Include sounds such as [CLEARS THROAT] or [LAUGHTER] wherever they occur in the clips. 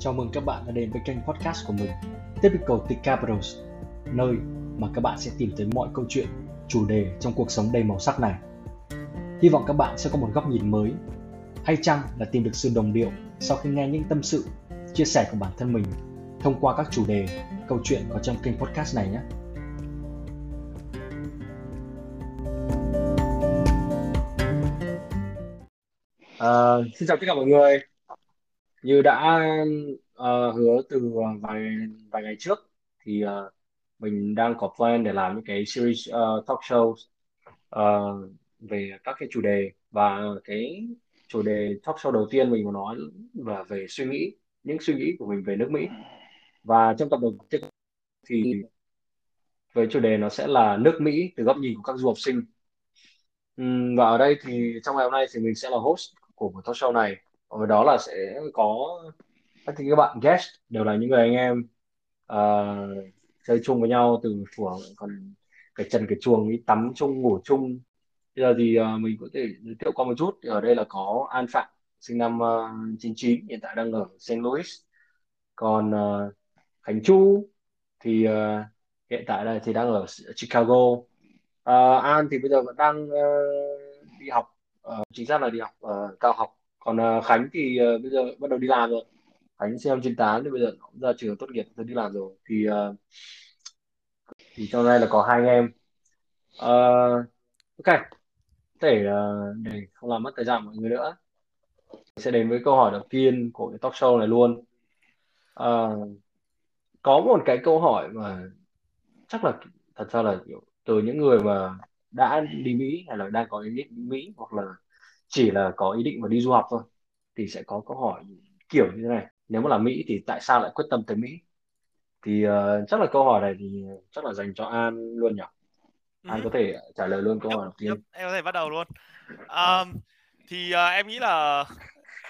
Chào mừng các bạn đã đến với kênh podcast của mình Typical Tech Capitals Nơi mà các bạn sẽ tìm thấy mọi câu chuyện, chủ đề trong cuộc sống đầy màu sắc này. Hy vọng các bạn sẽ có một góc nhìn mới Hay chăng là tìm được sự đồng điệu sau khi nghe những tâm sự, chia sẻ của bản thân mình Thông qua các chủ đề, câu chuyện có trong kênh podcast này nhé. Uh, xin chào tất cả mọi người như đã ờ, hứa từ vài vài ngày trước thì ờ, mình đang có plan để làm những cái series ờ, talk show ờ, về các cái chủ đề. Và cái chủ đề talk show đầu tiên mình muốn nói là về suy nghĩ những suy nghĩ của mình về nước Mỹ. Và trong tập đầu tiên thì với chủ đề nó sẽ là nước Mỹ từ góc nhìn của các du học sinh. Ừm, và ở đây thì trong ngày hôm nay thì mình sẽ là host của một talk show này ở đó là sẽ có các các bạn guest đều là những người anh em uh, chơi chung với nhau từ thuở còn cái trần cái chuồng đi tắm chung ngủ chung. Bây giờ thì uh, mình có thể giới thiệu qua một chút. Ở đây là có An Phạm sinh năm ờ, uh, 99 hiện tại đang ở St. Louis. Còn uh, Khánh Chu thì uh, hiện tại đây thì đang ở Chicago. Uh, An thì bây giờ vẫn đang uh, đi học uh, chính xác là đi học uh, cao học còn uh, Khánh thì uh, bây giờ bắt đầu đi làm rồi. Khánh xem chín 98 thì bây giờ cũng ra trường tốt nghiệp rồi đi làm rồi. Thì uh, thì trong đây là có hai anh em. Uh, ok. Để uh, để không làm mất thời gian mọi người nữa sẽ đến với câu hỏi đầu tiên của cái talk show này luôn. Uh, có một cái câu hỏi mà chắc là thật ra là kiểu từ những người mà đã đi Mỹ hay là đang có ý định đi Mỹ hoặc là chỉ là có ý định mà đi du học thôi. Thì sẽ có câu hỏi kiểu như thế này. Nếu mà là Mỹ thì tại sao lại quyết tâm tới Mỹ? Thì ờ, chắc là câu hỏi này thì chắc là dành cho An luôn nhỉ? An có Ừ, thể trả lời luôn câu hỏi đầu tiên. em có thể bắt đầu luôn. Um, thì uh, em nghĩ là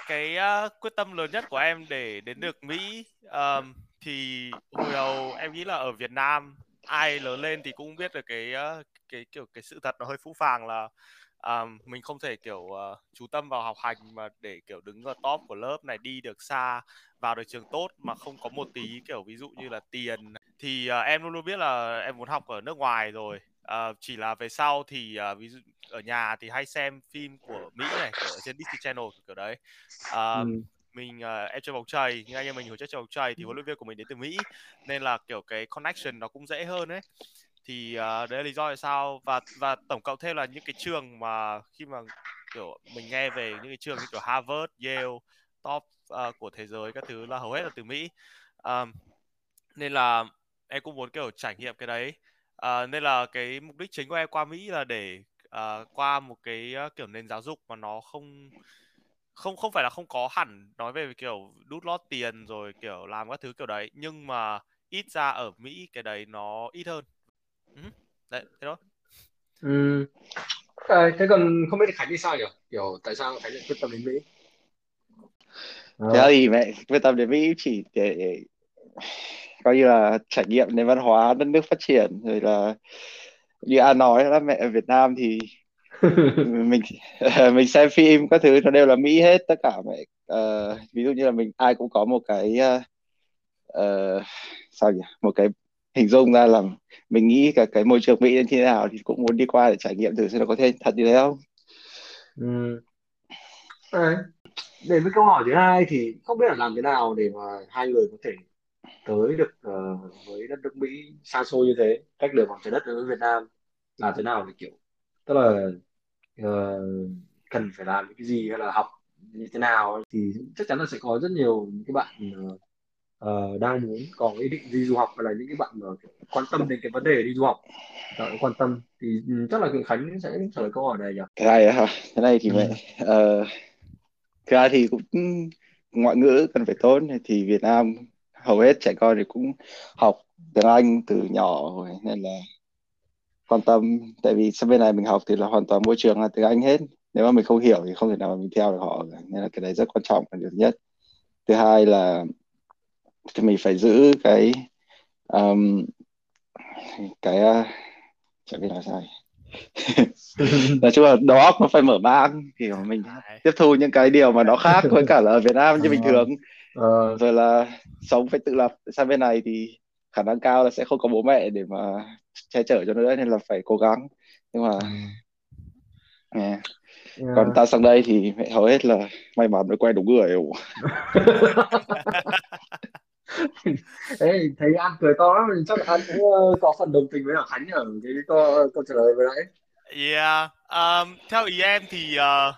cái uh, quyết tâm lớn nhất của em để đến được Mỹ um, thì hồi đầu em nghĩ là ở Việt Nam ai lớn lên thì cũng biết được cái uh, cái kiểu cái sự thật nó hơi phũ phàng là um, mình không thể kiểu uh, chú tâm vào học hành mà để kiểu đứng ở top của lớp này đi được xa vào được trường tốt mà không có một tí kiểu ví dụ như là tiền. Thì uh, em luôn luôn biết là em muốn học ở nước ngoài rồi. Ờ, chỉ là về sau thì ờ, ví dụ ở nhà thì hay xem phim của Mỹ này ở trên Disney Channel kiểu, đấy. Ờ, ừ, mình ờ, em chơi bóng chày nhưng anh em mình hồi trước chơi bóng chày thì huấn luyện viên của mình đến từ Mỹ. Nên là kiểu cái connection nó cũng dễ hơn ấy thì uh, đấy là lý do tại sao và và tổng cộng thêm là những cái trường mà khi mà kiểu mình nghe về những cái trường như kiểu Harvard, Yale top uh, của thế giới các thứ là hầu hết là từ Mỹ. Um, nên là em cũng muốn kiểu trải nghiệm cái đấy. Uh, nên là cái mục đích chính của em qua Mỹ là để uh, qua một cái kiểu nền giáo dục mà nó không không không phải là không có hẳn nói về kiểu đút lót tiền rồi kiểu làm các thứ kiểu đấy nhưng mà ít ra ở Mỹ cái đấy nó ít hơn ừ. đấy thế đó ừ. Ok, thế còn không biết Khánh thì sao nhỉ kiểu tại sao Khánh lại quyết tâm đến Mỹ Thế thì mẹ quyết tâm đến Mỹ chỉ để coi như là trải nghiệm nền văn hóa đất nước phát triển rồi là như An nói là mẹ ở Việt Nam thì [LAUGHS] mình [LAUGHS] mình xem phim các thứ nó đều là Mỹ hết tất cả mẹ Ờ, ví dụ như là mình ai cũng có một cái ờ, ờ, sao nhỉ một cái hình dung ra là mình nghĩ cả cái môi trường Mỹ như thế nào thì cũng muốn đi qua để trải nghiệm thử xem nó có thể thật như thế không ừ. Đấy. Đến với câu hỏi thứ hai thì không biết là làm thế nào để mà hai người có thể tới được uh, với đất nước Mỹ xa xôi như thế cách đường vòng trái đất với Việt Nam là thế nào thì kiểu tức là uh, cần phải làm những cái gì hay là học như thế nào thì chắc chắn là sẽ có rất nhiều những cái bạn uh, ờ, đang muốn có ý định đi du học hay là những cái bạn mà quan tâm đến cái vấn đề đi du học. Họ cũng quan tâm. Thì ừ, chắc là Khánh sẽ trả lời câu hỏi này nhỉ? Thế này hả? Thế này thì mẹ ừ. ờ, thực ra thì cũng ngoại ngữ cần phải tốt thì Việt Nam hầu hết trẻ con thì cũng học tiếng Anh từ nhỏ rồi nên là quan tâm. Tại vì sang bên này mình học thì là hoàn toàn môi trường là tiếng Anh hết. Nếu mà mình không hiểu thì không thể nào mà mình theo được họ nên là cái đấy rất quan trọng là điều thứ nhất. Thứ hai là thì mình phải giữ cái um, cái uh, chẳng biết nói sao [LAUGHS] nói chung là đầu óc nó phải mở mang kiểu mình tiếp thu những cái điều mà nó khác với cả là ở Việt Nam như bình Ờ. thường Ờ, rồi là sống phải tự lập sang bên này thì khả năng cao là sẽ không có bố mẹ để mà che chở cho nữa nên là phải cố gắng nhưng mà yeah. yeah. còn ta sang đây thì mẹ hầu hết là may mắn mới quen đúng người. [LAUGHS] [LAUGHS] Ê, thấy An cười to lắm chắc là An cũng ờ, có phần đồng tình với cả Khánh ở cái câu, ờ, câu trả lời vừa nãy. Yeah, um, theo ý em thì uh,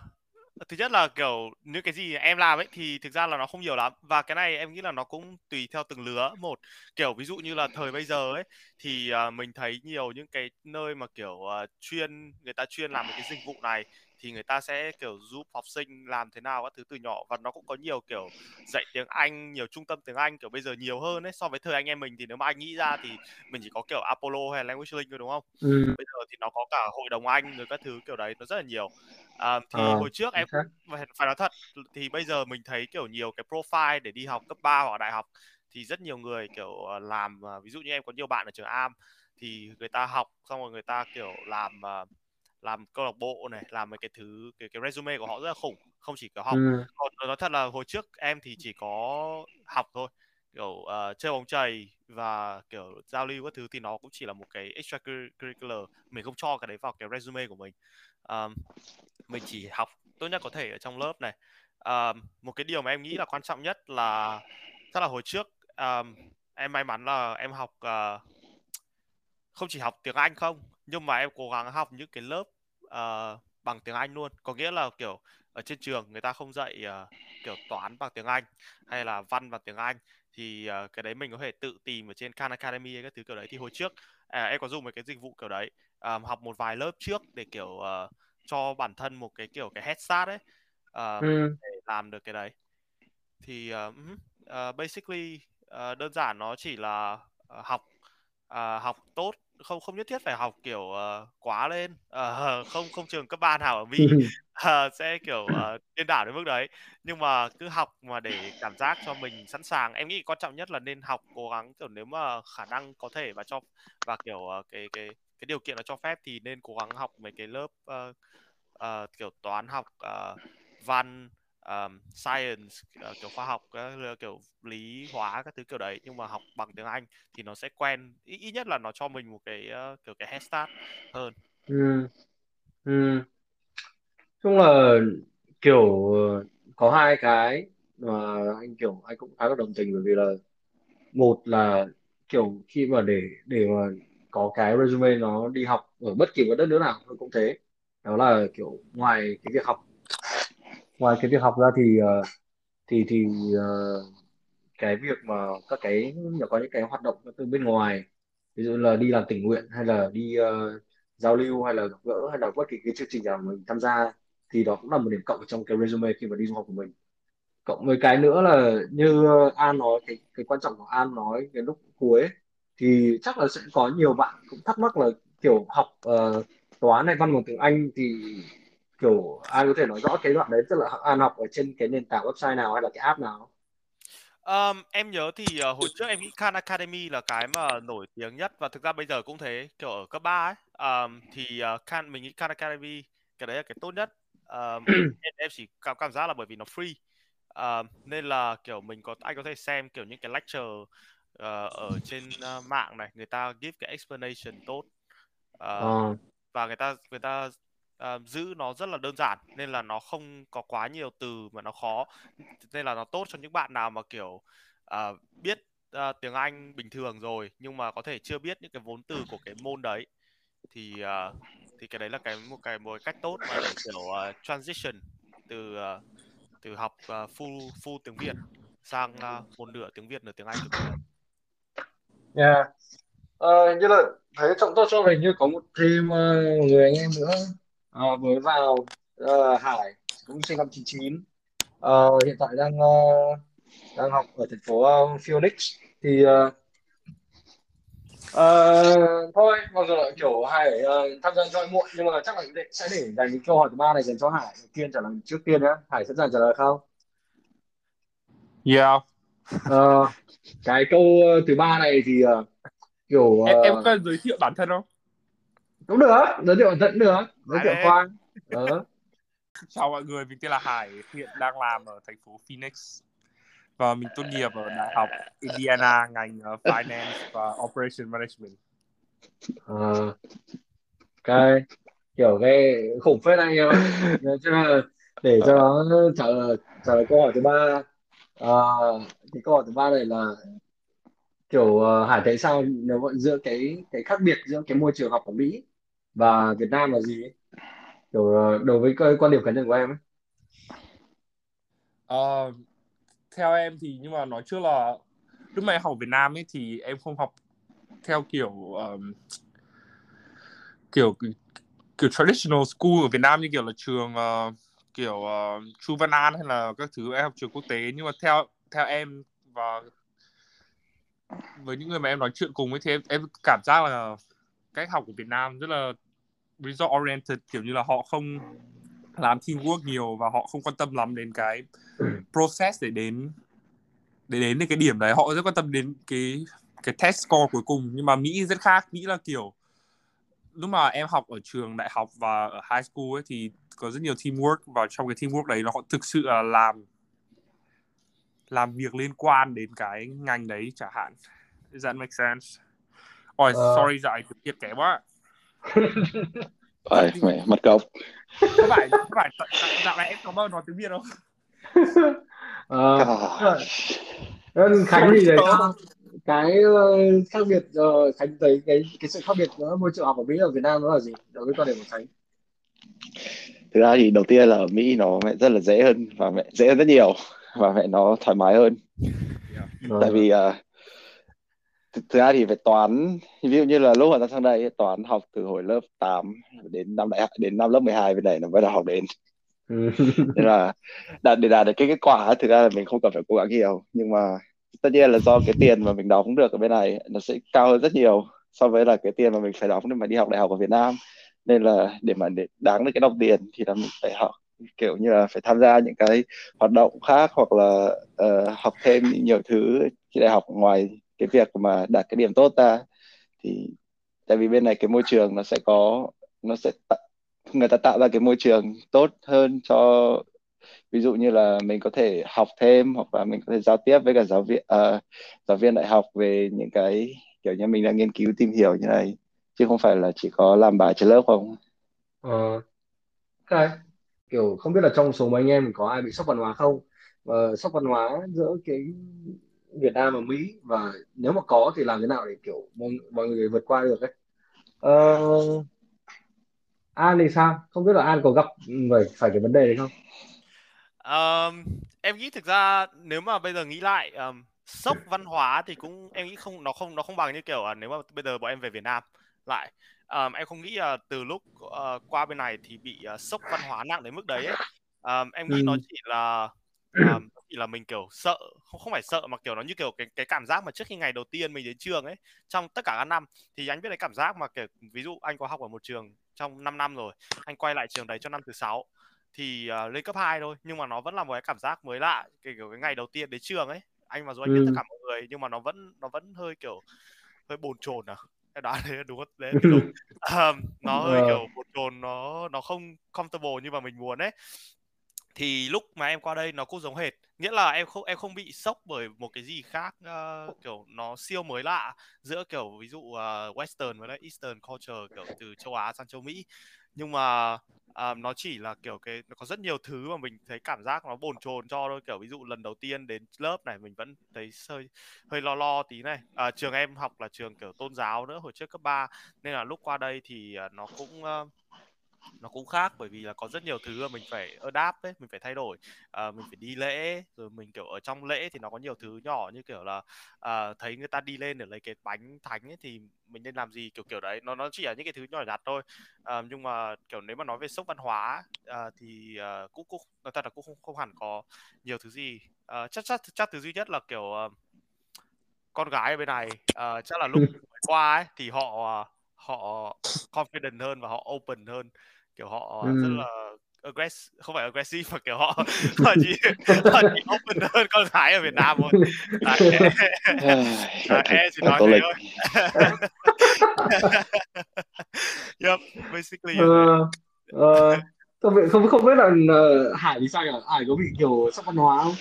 thứ nhất là kiểu những cái gì em làm ấy thì thực ra là nó không nhiều lắm. Và cái này em nghĩ là nó cũng tùy theo từng lứa. Một kiểu ví dụ như là thời bây giờ ấy thì uh, mình thấy nhiều những cái nơi mà kiểu uh, chuyên người ta chuyên làm một cái dịch vụ này thì người ta sẽ kiểu giúp học sinh làm thế nào các thứ từ nhỏ. Và nó cũng có nhiều kiểu dạy tiếng Anh nhiều trung tâm tiếng Anh kiểu bây giờ nhiều hơn ấy. So với thời anh em mình thì nếu mà anh nghĩ ra thì mình chỉ có kiểu Apollo hay Language Link thôi đúng không? Ừ. bây giờ thì nó có cả hội đồng Anh rồi các thứ kiểu đấy nó rất là nhiều. À, thì Ờ, hồi trước em phải, phải nói thật thì bây giờ mình thấy kiểu nhiều cái profile để đi học cấp 3 hoặc đại học thì rất nhiều người kiểu ờ, làm ờ, ví dụ như em có nhiều bạn ở trường Am thì người ta học xong rồi người ta kiểu làm ờ, làm câu lạc bộ này làm mấy cái thứ cái cái resume của họ rất là khủng không chỉ kiểu học. Ừ. còn nói thật là hồi trước em thì chỉ có học thôi kiểu ờ, chơi bóng chày và kiểu giao lưu các thứ thì nó cũng chỉ là một cái extracurricular mình không cho cái đấy vào cái resume của mình. Ờm, mình chỉ học tốt nhất có thể ở trong lớp này. Ờm, một cái điều mà em nghĩ là quan trọng nhất là chắc là hồi trước ờm, em may mắn là em học ờ, không chỉ học tiếng Anh không nhưng mà em cố gắng học những cái lớp ờ, bằng tiếng Anh luôn. Có nghĩa là kiểu ở trên trường người ta không dạy ờ, kiểu toán bằng tiếng Anh hay là văn bằng tiếng Anh. Thì ờ, cái đấy mình có thể tự tìm ở trên Khan Academy hay các thứ kiểu đấy. Thì hồi trước à, em có dùng một cái dịch vụ kiểu đấy à, học một vài lớp trước để kiểu ờ, cho bản thân một cái kiểu cái head start ấy ờ, Ừ. để làm được cái đấy. Thì ừm, ờ, basically ờ, đơn giản nó chỉ là ờ, học ờ, học tốt không không nhất thiết phải học kiểu ờ, quá lên. Ờ, [LAUGHS] không không trường cấp ba nào ở Mỹ [LAUGHS] ờ, sẽ kiểu ờ, điên đảo đến mức đấy. Nhưng mà cứ học mà để cảm giác cho mình sẵn sàng em nghĩ quan trọng nhất là nên học cố gắng kiểu nếu mà khả năng có thể và cho và kiểu ờ, cái cái cái điều kiện nó cho phép thì nên cố gắng học mấy cái lớp ờ, ờ, kiểu toán học ờ, văn um, science uh, kiểu khoa học các kiểu lý hóa các thứ kiểu đấy nhưng mà học bằng tiếng Anh thì nó sẽ quen ít, ít nhất là nó cho mình một cái uh, kiểu cái head start hơn Ừ. Ừ. chung là kiểu có hai cái mà anh kiểu anh cũng khá là đồng tình bởi vì là một là kiểu khi mà để để mà có cái resume nó đi học ở bất kỳ một đất nước nào cũng thế đó là kiểu ngoài cái việc học ngoài cái việc học ra thì ờ, thì thì ờ, cái việc mà các cái nó có những cái hoạt động từ bên ngoài ví dụ là đi làm tình nguyện hay là đi uh, giao lưu hay là gặp gỡ hay là bất kỳ cái chương trình nào mình tham gia thì đó cũng là một điểm cộng trong cái resume khi mà đi du học của mình. Cộng với cái nữa là như An nói cái cái quan trọng của An nói cái lúc cuối ấy, thì chắc là sẽ có nhiều bạn cũng thắc mắc là kiểu học uh, toán hay văn bằng tiếng Anh thì kiểu An có thể nói rõ cái đoạn đấy? Tức là An học ở trên cái nền tảng website nào hay là cái app nào? Um, em nhớ thì ờ, hồi trước em nghĩ Khan Academy là cái mà nổi tiếng nhất và thực ra bây giờ cũng thế kiểu ở cấp 3 ấy. Um, thì uh, Khan mình nghĩ Khan Academy cái đấy là cái tốt nhất. Um, em, [CLEARS THROAT] em chỉ cảm cảm giác là bởi vì nó free. Um, nên là kiểu mình có anh có thể xem kiểu những cái lecture ờ, ở trên ờ, mạng này người ta give cái explanation tốt. Ờ, Ờ, và người ta người ta uh, giữ nó rất là đơn giản nên là nó không có quá nhiều từ mà nó khó nên là nó tốt cho những bạn nào mà kiểu uh, biết uh, tiếng Anh bình thường rồi nhưng mà có thể chưa biết những cái vốn từ của cái môn đấy thì uh, thì cái đấy là cái một cái một cách tốt mà để kiểu uh, transition từ uh, từ học uh, full full tiếng Việt sang uh, một nửa tiếng Việt nửa tiếng Anh được. yeah. Uh, như là thấy trong tôi cho hình như có một thêm uh, người anh em nữa Ờ, mới vào ờ, Hải cũng sinh năm 99 Ờ, hiện tại đang ờ, đang học ở thành phố ờ, Phoenix. Thì ờ, ờ, thôi mặc dù là kiểu Hải ờ, tham gia chọi muộn nhưng mà chắc là để, sẽ để dành cái câu hỏi thứ ba này dành cho Hải. Kiên trả lời trước tiên nhé Hải sẵn sàng trả lời không? Yeah. Ờ, cái câu thứ ba này thì ờ, kiểu Em em ờ, cần giới thiệu bản thân không? cũng được giới thiệu bản thân được giới thiệu khoa ừ. chào mọi người mình tên là Hải hiện đang làm ở thành phố Phoenix. Và mình tốt nghiệp ở đại học Indiana ngành uh, finance và operation management. À, cái kiểu cái khủng phết anh em [LAUGHS] cho là để cho nó trả lời trả lời câu hỏi thứ ba. À, thì câu hỏi thứ ba này là kiểu uh, Hải thấy sao nếu giữa cái cái khác biệt giữa cái môi trường học ở Mỹ và Việt Nam là gì? ấy? Kiểu ờ, đối với cái quan điểm cá nhân của em ấy. Ờ, theo em thì nhưng mà nói trước là lúc mà em học Việt Nam ấy thì em không học theo kiểu um, kiểu kiểu traditional school ở Việt Nam như kiểu là trường uh, kiểu uh, Chu Văn An hay là các thứ em học trường quốc tế. Nhưng mà theo theo em và với những người mà em nói chuyện cùng ấy thì em, em cảm giác là cách học của Việt Nam rất là result oriented kiểu như là họ không làm teamwork nhiều và họ không quan tâm lắm đến cái process để đến để đến đến cái điểm đấy họ rất quan tâm đến cái cái test score cuối cùng nhưng mà Mỹ rất khác Mỹ là kiểu lúc mà em học ở trường đại học và ở high school ấy thì có rất nhiều teamwork và trong cái teamwork đấy nó họ thực sự là làm làm việc liên quan đến cái ngành đấy chẳng hạn Does that make sense? Oh, Ờ. sorry dạo thực hiện kém quá. Ôi, mẹ mất công. Có phải có phải dạo này em có bao giờ nói tiếng Việt không? [LAUGHS] Ơn Khánh thì sao? cái ờ, khác biệt ờ, Khánh thấy cái cái sự khác biệt giữa môi trường học ở Mỹ và Việt Nam nó là gì đối với quan điểm của Khánh? Thực ra thì đầu tiên là ở Mỹ nó mẹ rất là dễ hơn và mẹ dễ hơn rất nhiều và mẹ nó thoải mái hơn. Ờ, tại vì uh, thực, thực ra thì về toán ví dụ như là lúc mà ta sang đây toán học từ hồi lớp 8 đến năm đại học đến năm lớp 12 bên này nó bắt đầu học đến. Ừ. [LAUGHS] nên là đạt để đạt được cái kết quả thực ra là mình không cần phải cố gắng nhiều. Nhưng mà tất nhiên là do cái tiền mà mình đóng được ở bên này nó sẽ cao hơn rất nhiều so với là cái tiền mà mình phải đóng để mà đi học đại học ở Việt Nam. Nên là để mà để đáng được cái đồng tiền thì là mình phải học kiểu như là phải tham gia những cái hoạt động khác hoặc là ờ, học thêm nhiều thứ khi đại học ngoài cái việc mà đạt cái điểm tốt ta thì tại vì bên này cái môi trường nó sẽ có nó sẽ tạo, người ta tạo ra cái môi trường tốt hơn cho ví dụ như là mình có thể học thêm hoặc là mình có thể giao tiếp với cả giáo viên uh, giáo viên đại học về những cái kiểu như mình đang nghiên cứu tìm hiểu như này chứ không phải là chỉ có làm bài trên lớp không? Ờ, ok. Kiểu không biết là trong số mấy anh em có ai bị sốc văn hóa không? Và sốc văn hóa giữa cái Việt Nam và Mỹ và nếu mà có thì làm thế nào để kiểu mọi, mọi người vượt qua được ấy ờ, An thì sao không biết là An có gặp phải phải cái vấn đề đấy không Ờm, em nghĩ thực ra nếu mà bây giờ nghĩ lại ờm, sốc văn hóa thì cũng em nghĩ không nó không nó không bằng như kiểu à, nếu mà bây giờ bọn em về Việt Nam lại Ờm, em không nghĩ là từ lúc ờ, qua bên này thì bị ờ, sốc văn hóa nặng đến mức đấy ấy. Ờm, em nghĩ nó Ừ. chỉ là chỉ là mình kiểu sợ không không phải sợ mà kiểu nó như kiểu cái cái cảm giác mà trước khi ngày đầu tiên mình đến trường ấy trong tất cả các năm thì anh biết cái cảm giác mà kiểu ví dụ anh có học ở một trường trong 5 năm rồi anh quay lại trường đấy cho năm thứ sáu thì ờ, lên cấp 2 thôi nhưng mà nó vẫn là một cái cảm giác mới lạ cái kiểu cái ngày đầu tiên đến trường ấy. Anh mặc dù anh biết tất Ừ. cả mọi người nhưng mà nó vẫn nó vẫn hơi kiểu hơi bồn chồn à? [LAUGHS] Cái đó đấy đúng không? Đấy đúng [LAUGHS] Ờm, nó hơi Ờ. kiểu bồn chồn nó nó không comfortable như mà mình muốn ấy. Thì lúc mà em qua đây nó cũng giống hệt nghĩa là em không em không bị sốc bởi một cái gì khác ờ, kiểu nó siêu mới lạ giữa kiểu ví dụ ờ, western với lại eastern culture kiểu từ châu Á sang châu Mỹ. Nhưng mà ờ, nó chỉ là kiểu cái nó có rất nhiều thứ mà mình thấy cảm giác nó bồn chồn cho thôi. Kiểu ví dụ lần đầu tiên đến lớp này mình vẫn thấy hơi hơi lo lo tí này. À, trường em học là trường kiểu tôn giáo nữa hồi trước cấp 3 nên là lúc qua đây thì ờ, nó cũng ờ, nó cũng khác bởi vì là có rất nhiều thứ mà mình phải adapt ấy mình phải thay đổi. À, mình phải đi lễ rồi mình kiểu ở trong lễ thì nó có nhiều thứ nhỏ như kiểu là à, thấy người ta đi lên để lấy cái bánh thánh ấy thì mình nên làm gì kiểu kiểu đấy. Nó nó chỉ là những cái thứ nhỏ nhặt thôi. À, nhưng mà kiểu nếu mà nói về sốc văn hóa à, thì à, cũng cũng nói thật là cũng không không hẳn có nhiều thứ gì. À, chắc chắc chắc thứ duy nhất là kiểu à, con gái ở bên này. À, chắc là lúc qua ấy thì họ à, họ confident hơn và họ open hơn. Kiểu họ rất Ừ. là aggressive không phải aggressive mà kiểu họ [LAUGHS] họ chỉ họ chỉ open hơn con gái ở Việt Nam thôi. À, thật, em chỉ nói thế thôi. [LAUGHS] Yep basically ờ, ờ, không biết không không biết là ờ, Hải thì sao nhỉ? Hải có bị kiểu sốc văn hóa không?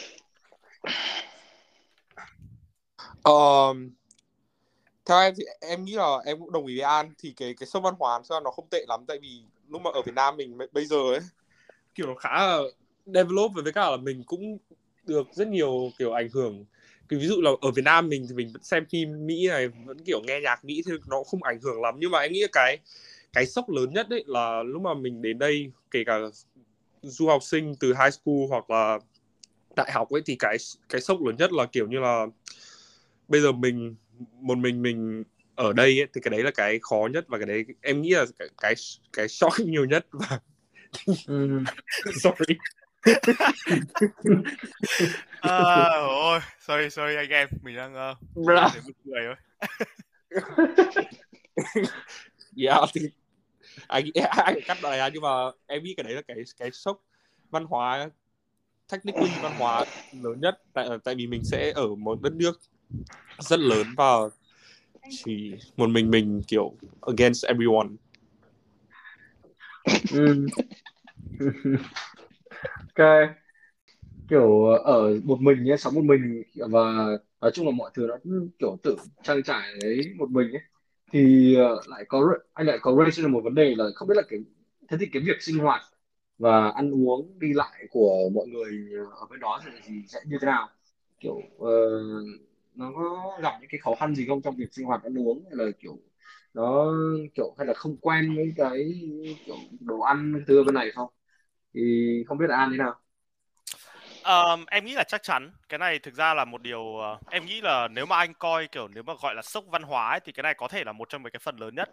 Um, theo em thì em nghĩ là em cũng đồng ý với An, thì cái cái sốc văn hóa sao nó không tệ lắm, tại vì lúc mà ở Việt Nam mình bây giờ ấy, kiểu nó khá là develop với cả là mình cũng được rất nhiều kiểu ảnh hưởng. Cái ví dụ là ở Việt Nam mình thì mình vẫn xem phim Mỹ này, vẫn kiểu nghe nhạc Mỹ thì nó không ảnh hưởng lắm. Nhưng mà em nghĩ cái cái sốc lớn nhất đấy là lúc mà mình đến đây, kể cả du học sinh từ high school hoặc là đại học ấy, thì cái cái sốc lớn nhất là kiểu như là bây giờ mình một mình mình ở đây ấy, thì cái đấy là cái khó nhất và cái đấy em nghĩ là cái cái, cái shock [LAUGHS] nhiều nhất và ừ. [LAUGHS] sorry. [LAUGHS] À, ôi sorry sorry anh em mình đang uh, cười thôi yeah thì anh anh cắt này nhưng mà em nghĩ cái đấy là cái cái sốc văn hóa technically văn hóa lớn nhất tại tại vì mình sẽ ở một đất nước rất lớn và chỉ một mình mình kiểu against everyone. [LAUGHS] Ok. Kiểu ở một mình nhé sống một mình và nói chung là mọi thứ nó kiểu tự trang trải đấy một mình ấy. Thì ờ, lại có anh lại có raise ra một vấn đề là không biết là cái thế thì cái việc sinh hoạt và ăn uống đi lại của mọi người ở bên đó thì, sẽ như thế nào? Kiểu uh, nó có gặp những cái khó khăn gì không trong việc sinh hoạt ăn uống hay là kiểu nó kiểu hay là không quen với cái kiểu đồ ăn từ bên này không? Thì không biết là An thế nào? Um, em nghĩ là chắc chắn. Cái này thực ra là một điều uh, em nghĩ là nếu mà anh coi kiểu nếu mà gọi là sốc văn hóa ấy, thì cái này có thể là một trong mấy cái phần lớn nhất.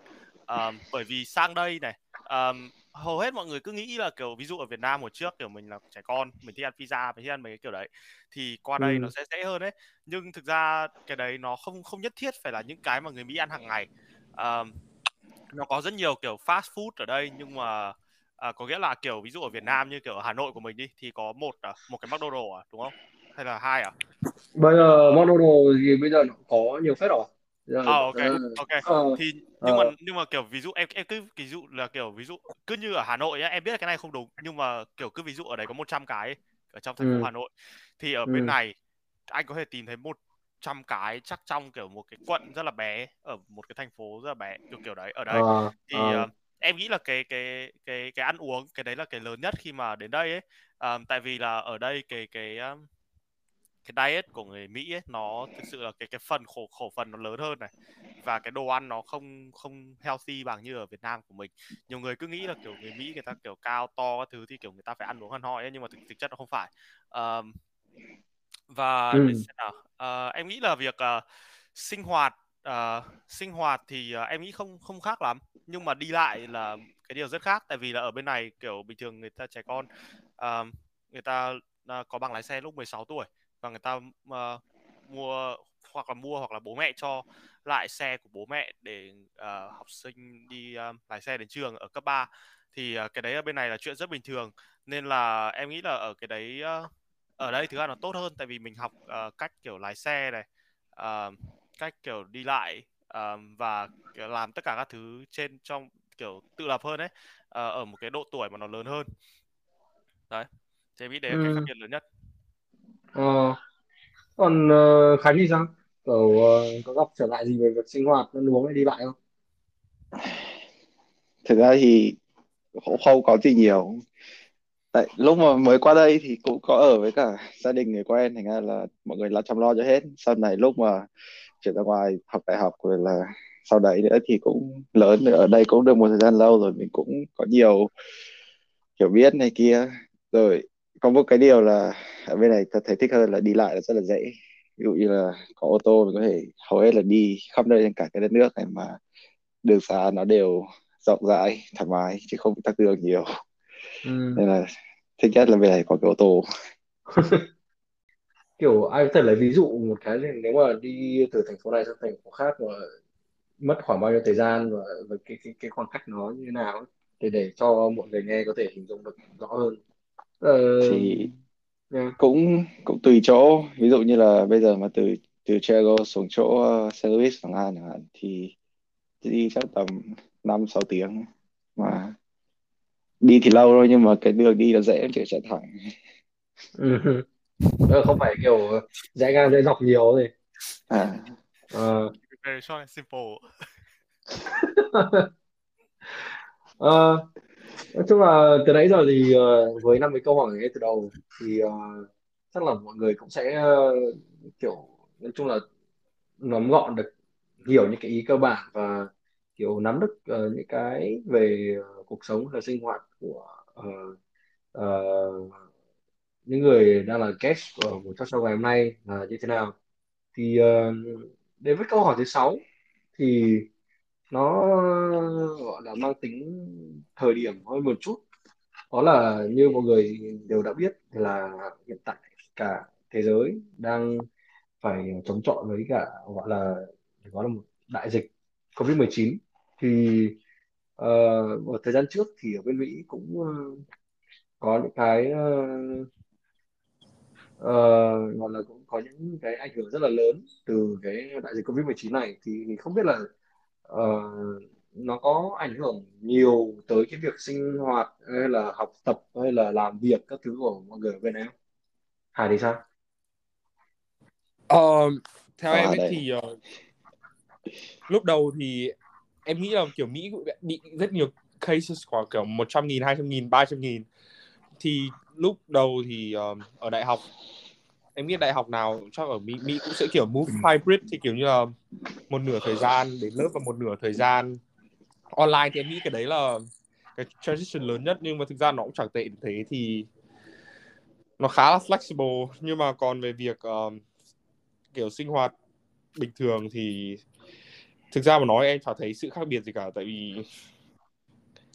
Um, bởi vì sang đây này um, hầu hết mọi người cứ nghĩ là kiểu ví dụ ở Việt Nam hồi trước kiểu mình là trẻ con mình thích ăn pizza mình thích ăn mấy cái kiểu đấy thì qua đây ừ. nó sẽ dễ hơn đấy nhưng thực ra cái đấy nó không không nhất thiết phải là những cái mà người Mỹ ăn hàng ngày. Um, nó có rất nhiều kiểu fast food ở đây nhưng mà à, có nghĩa là kiểu ví dụ ở Việt Nam như kiểu ở Hà Nội của mình đi thì có một à, một cái McDonald's à đúng không? Hay là hai à? Bây giờ McDonald's thì bây giờ nó có nhiều phết rồi giờ à, ok ờ, ok. Ờ, thì nhưng mà ờ, nhưng mà kiểu ví dụ em em cứ ví dụ là kiểu ví dụ cứ như ở Hà Nội nhá em biết là cái này không đúng nhưng mà kiểu cứ ví dụ ở đấy có 100 cái ấy, ở trong thành phố ừ, Hà Nội thì ở ừ, bên này anh có thể tìm thấy một trăm cái chắc trong kiểu một cái quận rất là bé ở một cái thành phố rất là bé kiểu kiểu đấy ở đây. Ờ, thì ờ, ờ, em nghĩ là cái cái cái cái ăn uống cái đấy là cái lớn nhất khi mà đến đây ấy. Ờ, tại vì là ở đây cái cái um, cái diet của người Mỹ ấy nó thực sự là cái cái phần khổ khẩu phần nó lớn hơn này. Và cái đồ ăn nó không không healthy bằng như ở Việt Nam của mình. Nhiều người cứ nghĩ là kiểu người Mỹ người ta kiểu cao to các thứ thì kiểu người ta phải ăn uống hẳn hoi ấy nhưng mà thực, thực chất nó không phải. Ờm, và ừ, để xem nào? Ờ, em nghĩ là việc ờ, sinh hoạt ờ, sinh hoạt thì ờ, em nghĩ không không khác lắm. Nhưng mà đi lại là cái điều rất khác tại vì là ở bên này kiểu bình thường người ta trẻ con ờ, người ta ờ, có bằng lái xe lúc 16 tuổi và người ta ờ, mua hoặc là mua hoặc là bố mẹ cho lại xe của bố mẹ để ờ, học sinh đi ờ, lái xe đến trường ở cấp 3 thì ờ, cái đấy ở bên này là chuyện rất bình thường. Nên là em nghĩ là ở cái đấy ờ, ở đây thứ hai nó tốt hơn tại vì mình học ờ, cách kiểu lái xe này ờ, cách kiểu đi lại ờ, và làm tất cả các thứ trên trong kiểu tự lập hơn ấy ờ, ở một cái độ tuổi mà nó lớn hơn. Đấy thì em nghĩ đấy là cái khác ừ, biệt lớn nhất ờ. còn ờ, Khánh thì sao? Kiểu ờ, có gặp trở ngại gì về việc sinh hoạt ăn uống hay đi lại không? Thực ra thì cũng không có gì nhiều. Tại lúc mà mới qua đây thì cũng có ở với cả gia đình người quen thành ra là mọi người là chăm lo cho hết. Sau này lúc mà chuyển ra ngoài học đại học rồi là sau đấy nữa thì cũng lớn rồi ở đây cũng được một thời gian lâu rồi mình cũng có nhiều hiểu biết này kia. Rồi có một cái điều là ở bên này tôi thấy thích hơn là đi lại là rất là dễ. Ví dụ như là có ô tô mình có thể hầu hết là đi khắp nơi trên cả cái đất nước này mà đường xá nó đều rộng rãi thoải mái chứ không bị tắc đường nhiều. Ừ. nên là thích nhất là bên này có cái ô tô. [LAUGHS] Kiểu ai có thể lấy ví dụ một cái nếu mà đi từ thành phố này sang thành phố khác mà mất khoảng bao nhiêu thời gian và, và cái, cái cái khoảng cách nó như thế nào ấy, để để cho mọi người nghe có thể hình dung được rõ hơn ờ, thì yeah. cũng cũng tùy chỗ ví dụ như là bây giờ mà từ từ Chicago xuống chỗ uh, St. Louis chẳng hạn chẳng hạn thì đi chắc tầm năm sáu tiếng mà đi thì lâu thôi nhưng mà cái đường đi là dễ chứ chạy thẳng ừ. [LAUGHS] Ờ, không phải kiểu rẽ ngang rẽ dọc nhiều thôi à Ờ, very short and simple [LAUGHS] ờ, nói chung là từ nãy giờ thì uh, với năm cái câu hỏi ngay từ đầu thì uh, chắc là mọi người cũng sẽ uh, kiểu nói chung là nắm gọn được hiểu những cái ý cơ bản và kiểu nắm được uh, những cái về uh, cuộc sống và sinh hoạt của uh, uh, những người đang là guest của buổi talk show ngày hôm nay là như thế nào. Thì uh, đến với câu hỏi thứ sáu thì nó gọi là mang tính thời điểm hơn một chút. Đó là như mọi người đều đã biết là hiện tại cả thế giới đang phải chống chọi với cả gọi là gọi là một đại dịch COVID-19 thì uh, một thời gian trước thì ở bên Mỹ cũng ờ, có những cái uh, uh, gọi là cũng có những cái ảnh hưởng rất là lớn từ cái đại dịch COVID-19 này. Thì không biết là ờ, nó có ảnh hưởng nhiều tới cái việc sinh hoạt hay là học tập hay là làm việc các thứ của mọi người ở bên em. Hải thì sao? Ờ, theo Ờ, em ấy thì ờ, lúc đầu thì em nghĩ là kiểu Mỹ cũng bị rất nhiều cases khoảng kiểu 100 nghìn, 200 nghìn, 300 nghìn. Thì lúc đầu thì ờ, ở đại học em nghĩ đại học nào chắc ở Mỹ Mỹ cũng sẽ kiểu move hybrid thì kiểu như là một nửa thời gian đến lớp và một nửa thời gian online thì em nghĩ cái đấy là cái transition lớn nhất. Nhưng mà thực ra nó cũng chẳng tệ đến thế thì nó khá là flexible. Nhưng mà còn về việc um, kiểu sinh hoạt bình thường thì thực ra mà nói em chẳng thấy sự khác biệt gì cả. Tại vì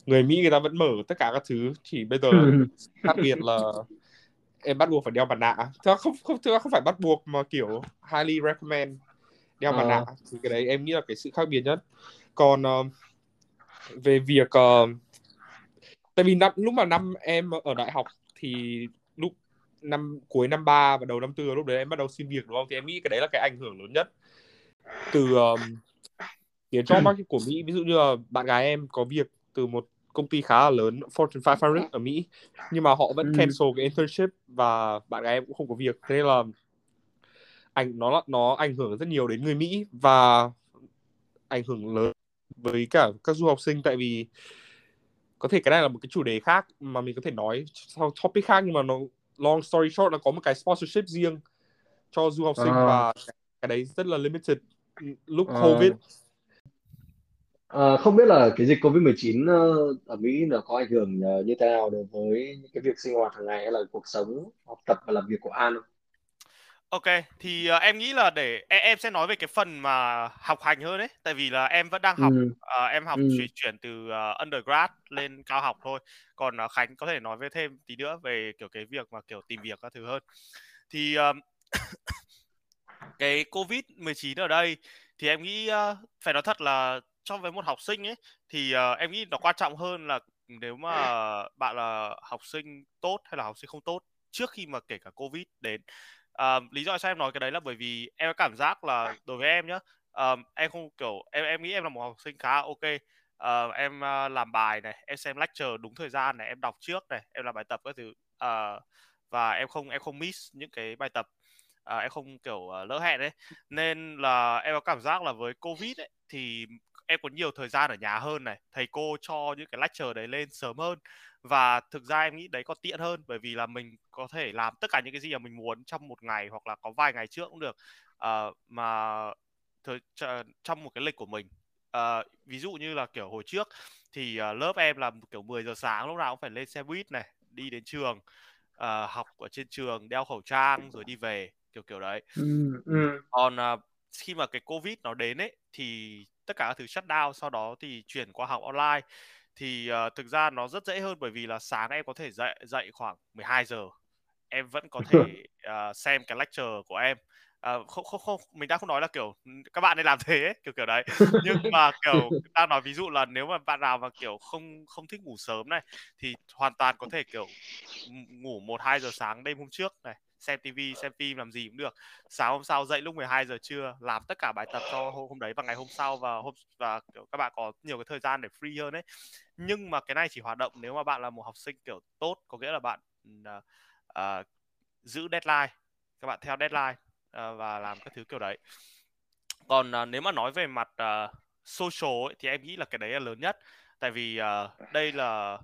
người Mỹ người ta vẫn mở tất cả các thứ. Chỉ bây giờ [LAUGHS] khác biệt là em bắt buộc phải đeo mặt nạ. Thực ra không không thực ra không phải bắt buộc mà kiểu highly recommend đeo mặt Ờ. nạ. Thì cái đấy em nghĩ là cái sự khác biệt nhất. Còn um, về việc um, tại vì năm lúc mà năm em ở đại học thì lúc năm cuối năm 3 và đầu năm tư lúc đấy em bắt đầu xin việc đúng không? Thì em nghĩ cái đấy là cái ảnh hưởng lớn nhất. Từ um, cái job market của Mỹ ví dụ như là bạn gái em có việc từ một công ty khá là lớn Fortune 500 ở Mỹ nhưng mà họ vẫn Ừ. cancel cái internship và bạn gái em cũng không có việc thế nên là ảnh nó nó ảnh hưởng rất nhiều đến người Mỹ và ảnh hưởng lớn với cả các du học sinh tại vì có thể cái này là một cái chủ đề khác mà mình có thể nói sau topic khác nhưng mà nó long story short là có một cái sponsorship riêng cho du học sinh Ờ. và cái đấy rất là limited lúc Ờ. covid Ờ, không biết là cái dịch COVID-19 ờ, ở Mỹ nó có ảnh hưởng ờ, như thế nào đối với những cái việc sinh hoạt hàng ngày hay là cuộc sống, học tập và làm việc của An không? Ok, thì ờ, em nghĩ là để em, em sẽ nói về cái phần mà học hành hơn đấy, tại vì là em vẫn đang học, Ừ. ờ, em học Ừ. chuyển chuyển từ ờ, undergrad lên cao học thôi. Còn ờ, Khánh có thể nói với thêm tí nữa về kiểu cái việc mà kiểu tìm việc các thứ hơn. Thì ờm, [COUGHS] cái Covid-19 ở đây thì em nghĩ ờ, phải nói thật là cho với một học sinh ấy thì uh, em nghĩ nó quan trọng hơn là nếu mà bạn là học sinh tốt hay là học sinh không tốt trước khi mà kể cả Covid đến. Ờ, lý do sao em nói cái đấy là bởi vì em có cảm giác là đối với em nhá, ờ, em không kiểu em em nghĩ em là một học sinh khá ok. Ờ, em ờ, làm bài này, em xem lecture đúng thời gian này, em đọc trước này, em làm bài tập các thứ Ờ, và em không em không miss những cái bài tập à, em không kiểu uh, lỡ hẹn đấy nên là em có cảm giác là với covid ấy thì em có nhiều thời gian ở nhà hơn này thầy cô cho những cái lecture đấy lên sớm hơn và thực ra em nghĩ đấy có tiện hơn bởi vì là mình có thể làm tất cả những cái gì mà mình muốn trong một ngày hoặc là có vài ngày trước cũng được Ờ, mà thời, trong một cái lịch của mình Ờ, ví dụ như là kiểu hồi trước thì ờ, lớp em là kiểu 10 giờ sáng lúc nào cũng phải lên xe buýt này đi đến trường ờ, học ở trên trường đeo khẩu trang rồi đi về kiểu kiểu đấy Ừ. Ừ. còn à, khi mà cái covid nó đến ấy thì tất cả các thứ shut down sau đó thì chuyển qua học online. Thì à, thực ra nó rất dễ hơn bởi vì là sáng em có thể dậy dậy khoảng 12 giờ. Em vẫn có thể à, [LAUGHS] xem cái lecture của em. À, không không không mình đang không nói là kiểu các bạn nên làm thế ấy, kiểu kiểu đấy. Nhưng [LAUGHS] mà kiểu đang nói ví dụ là nếu mà bạn nào mà kiểu không không thích ngủ sớm này thì hoàn toàn có thể kiểu ngủ một hai giờ sáng đêm hôm trước này xem tivi xem phim làm gì cũng được. Sáng hôm sau dậy lúc 12 giờ trưa làm tất cả bài tập cho hôm, hôm đấy và ngày hôm sau và hôm và kiểu các bạn có nhiều cái thời gian để free hơn đấy nhưng mà cái này chỉ hoạt động nếu mà bạn là một học sinh kiểu tốt có nghĩa là bạn uh, uh, giữ deadline các bạn theo deadline uh, và làm các thứ kiểu đấy. Còn uh, nếu mà nói về mặt uh, social ấy, thì em nghĩ là cái đấy là lớn nhất. Tại vì uh, đây là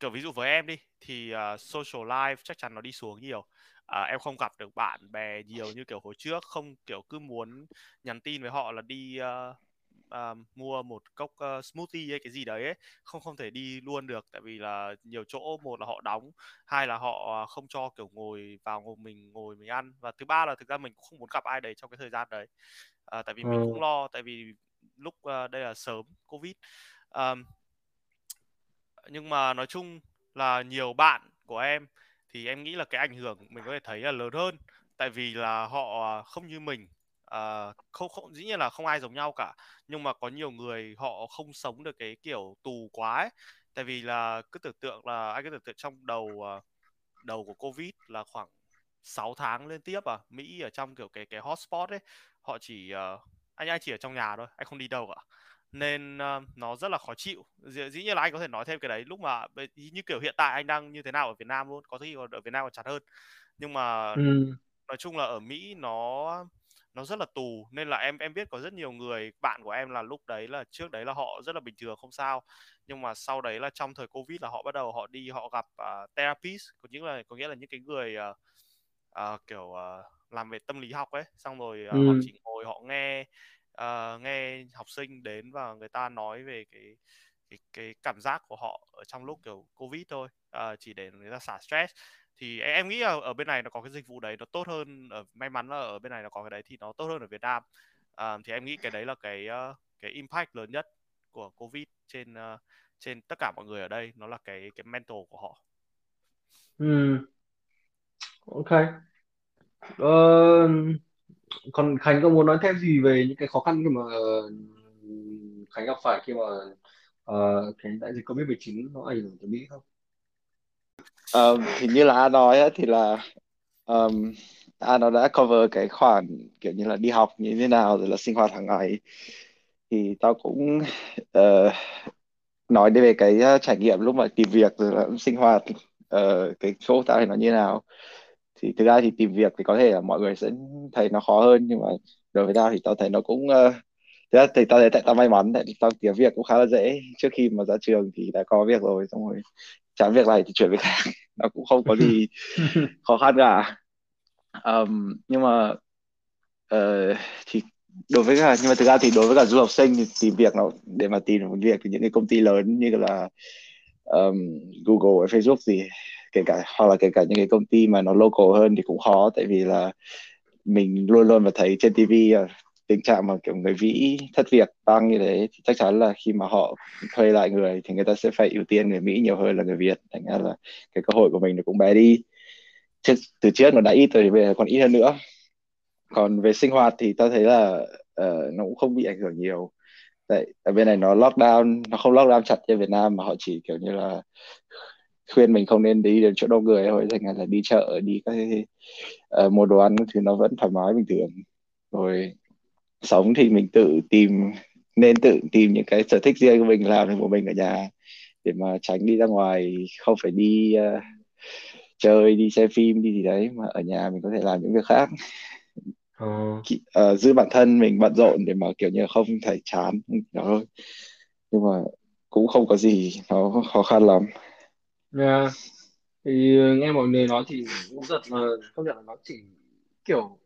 kiểu ví dụ với em đi thì uh, social life chắc chắn nó đi xuống nhiều à, em không gặp được bạn bè nhiều như kiểu hồi trước không kiểu cứ muốn nhắn tin với họ là đi uh, uh, mua một cốc uh, smoothie hay cái gì đấy ấy. không không thể đi luôn được tại vì là nhiều chỗ một là họ đóng hai là họ không cho kiểu ngồi vào ngồi mình ngồi mình ăn và thứ ba là thực ra mình cũng không muốn gặp ai đấy trong cái thời gian đấy uh, tại vì mình cũng lo tại vì lúc uh, đây là sớm covid um, nhưng mà nói chung là nhiều bạn của em thì em nghĩ là cái ảnh hưởng mình có thể thấy là lớn hơn. Tại vì là họ à, không như mình à, không không dĩ nhiên là không ai giống nhau cả. Nhưng mà có nhiều người họ không sống được cái kiểu tù quá ấy. tại vì là cứ tưởng tượng là anh cứ tưởng tượng trong đầu à, đầu của covid là khoảng 6 tháng liên tiếp à Mỹ ở trong kiểu cái cái hotspot ấy họ chỉ uh, anh anh chỉ ở trong nhà thôi anh không đi đâu cả nên uh, nó rất là khó chịu. Dĩ, dĩ nhiên là anh có thể nói thêm cái đấy. Lúc mà như kiểu hiện tại anh đang như thế nào ở Việt Nam luôn có khi còn ở Việt Nam còn chặt hơn. Nhưng mà ừ. nói chung là ở Mỹ nó nó rất là tù. Nên là em em biết có rất nhiều người bạn của em là lúc đấy là trước đấy là họ rất là bình thường không sao. Nhưng mà sau đấy là trong thời covid là họ bắt đầu họ đi họ gặp uh, therapist. Có những là có nghĩa là những cái người uh, uh, kiểu uh, làm về tâm lý học ấy. Xong rồi uh, ừ. họ chỉ ngồi họ nghe uh, nghe học sinh đến và người ta nói về cái cái cái cảm giác của họ ở trong lúc kiểu covid thôi uh, chỉ để người ta xả stress thì em nghĩ là ở bên này nó có cái dịch vụ đấy nó tốt hơn ở may mắn là ở bên này nó có cái đấy thì nó tốt hơn ở Việt Nam uh, thì em nghĩ cái đấy là cái uh, cái impact lớn nhất của covid trên uh, trên tất cả mọi người ở đây nó là cái cái mental của họ. Ừ. Ok. Uh, còn Khánh có muốn nói thêm gì về những cái khó khăn mà ờ, Khánh gặp phải khi mà uh, cái đại dịch Covid-19 nó ảnh hưởng tới Mỹ không? Um, thì như là A nói thì là um, A nó đã cover cái khoản kiểu như là đi học như thế nào rồi là sinh hoạt hàng ngày thì tao cũng uh, nói về cái trải nghiệm lúc mà tìm việc rồi là sinh hoạt uh, cái chỗ tao thì nó như thế nào thì thực ra thì tìm việc thì có thể là mọi người sẽ thấy nó khó hơn nhưng mà đối với tao thì tao thấy nó cũng uh, thực ra thì tao thấy tại tao may mắn tại tao tìm việc cũng khá là dễ. Trước khi mà ra trường thì đã có việc rồi xong rồi chán việc này thì chuyển việc khác. [LAUGHS] Nó cũng không có gì [LAUGHS] khó khăn cả. Um, nhưng mà uh, thì đối với cả nhưng mà thực ra thì đối với cả du học sinh thì tìm việc nó để mà tìm một việc thì những cái công ty lớn như là um, Google hay Facebook thì kể cả hoặc là kể cả những cái công ty mà nó local hơn thì cũng khó tại vì là mình luôn luôn mà thấy trên TV à, tình trạng mà kiểu người Mỹ thất việc tăng như thế thì chắc chắn là khi mà họ thuê lại người thì người ta sẽ phải ưu tiên người Mỹ nhiều hơn là người Việt. Thành ra là cái cơ hội của mình nó cũng bé đi. Trước, từ trước nó đã ít rồi thì bây giờ còn ít hơn nữa. Còn về sinh hoạt thì ta thấy là uh, nó cũng không bị ảnh hưởng nhiều. Tại ở bên này nó lockdown nó không lockdown chặt như Việt Nam mà họ chỉ kiểu như là khuyên mình không nên đi đến chỗ đông người thôi thành là đi chợ đi các uh, mua đồ ăn thì nó vẫn thoải mái bình thường. Rồi sống thì mình tự tìm nên tự tìm những cái sở thích riêng của mình làm của mình ở nhà để mà tránh đi ra ngoài không phải đi uh, chơi đi xem phim đi gì đấy mà ở nhà mình có thể làm những việc khác. Uh, giữ bản thân mình bận rộn để mà kiểu như không thể chán đó thôi. Nhưng mà cũng không có gì nó khó khăn lắm yeah. thì nghe mọi người nói thì cũng thật là không nhận là nó chỉ kiểu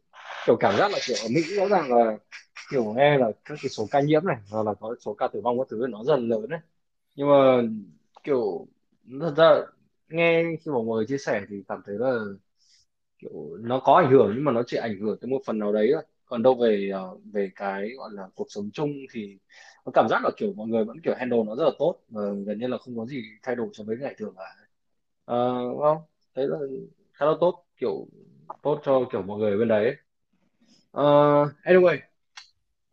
kiểu cảm giác là kiểu ở Mỹ rõ ràng là kiểu nghe là các cái số ca nhiễm này, hoặc là có số ca tử vong các thứ nó dần lớn đấy nhưng mà kiểu, thật ra nghe khi mà mọi người chia sẻ thì cảm thấy là kiểu nó có ảnh hưởng nhưng mà nó chỉ ảnh hưởng tới một phần nào đấy thôi còn đâu về ờ, về cái gọi là cuộc sống chung thì có cảm giác là kiểu mọi người vẫn kiểu handle nó rất là tốt và gần như là không có gì thay đổi so với ngày thường cả. Ờ, vâng, à, không thấy là khá là tốt kiểu tốt cho kiểu mọi người bên đấy. Uh, anyway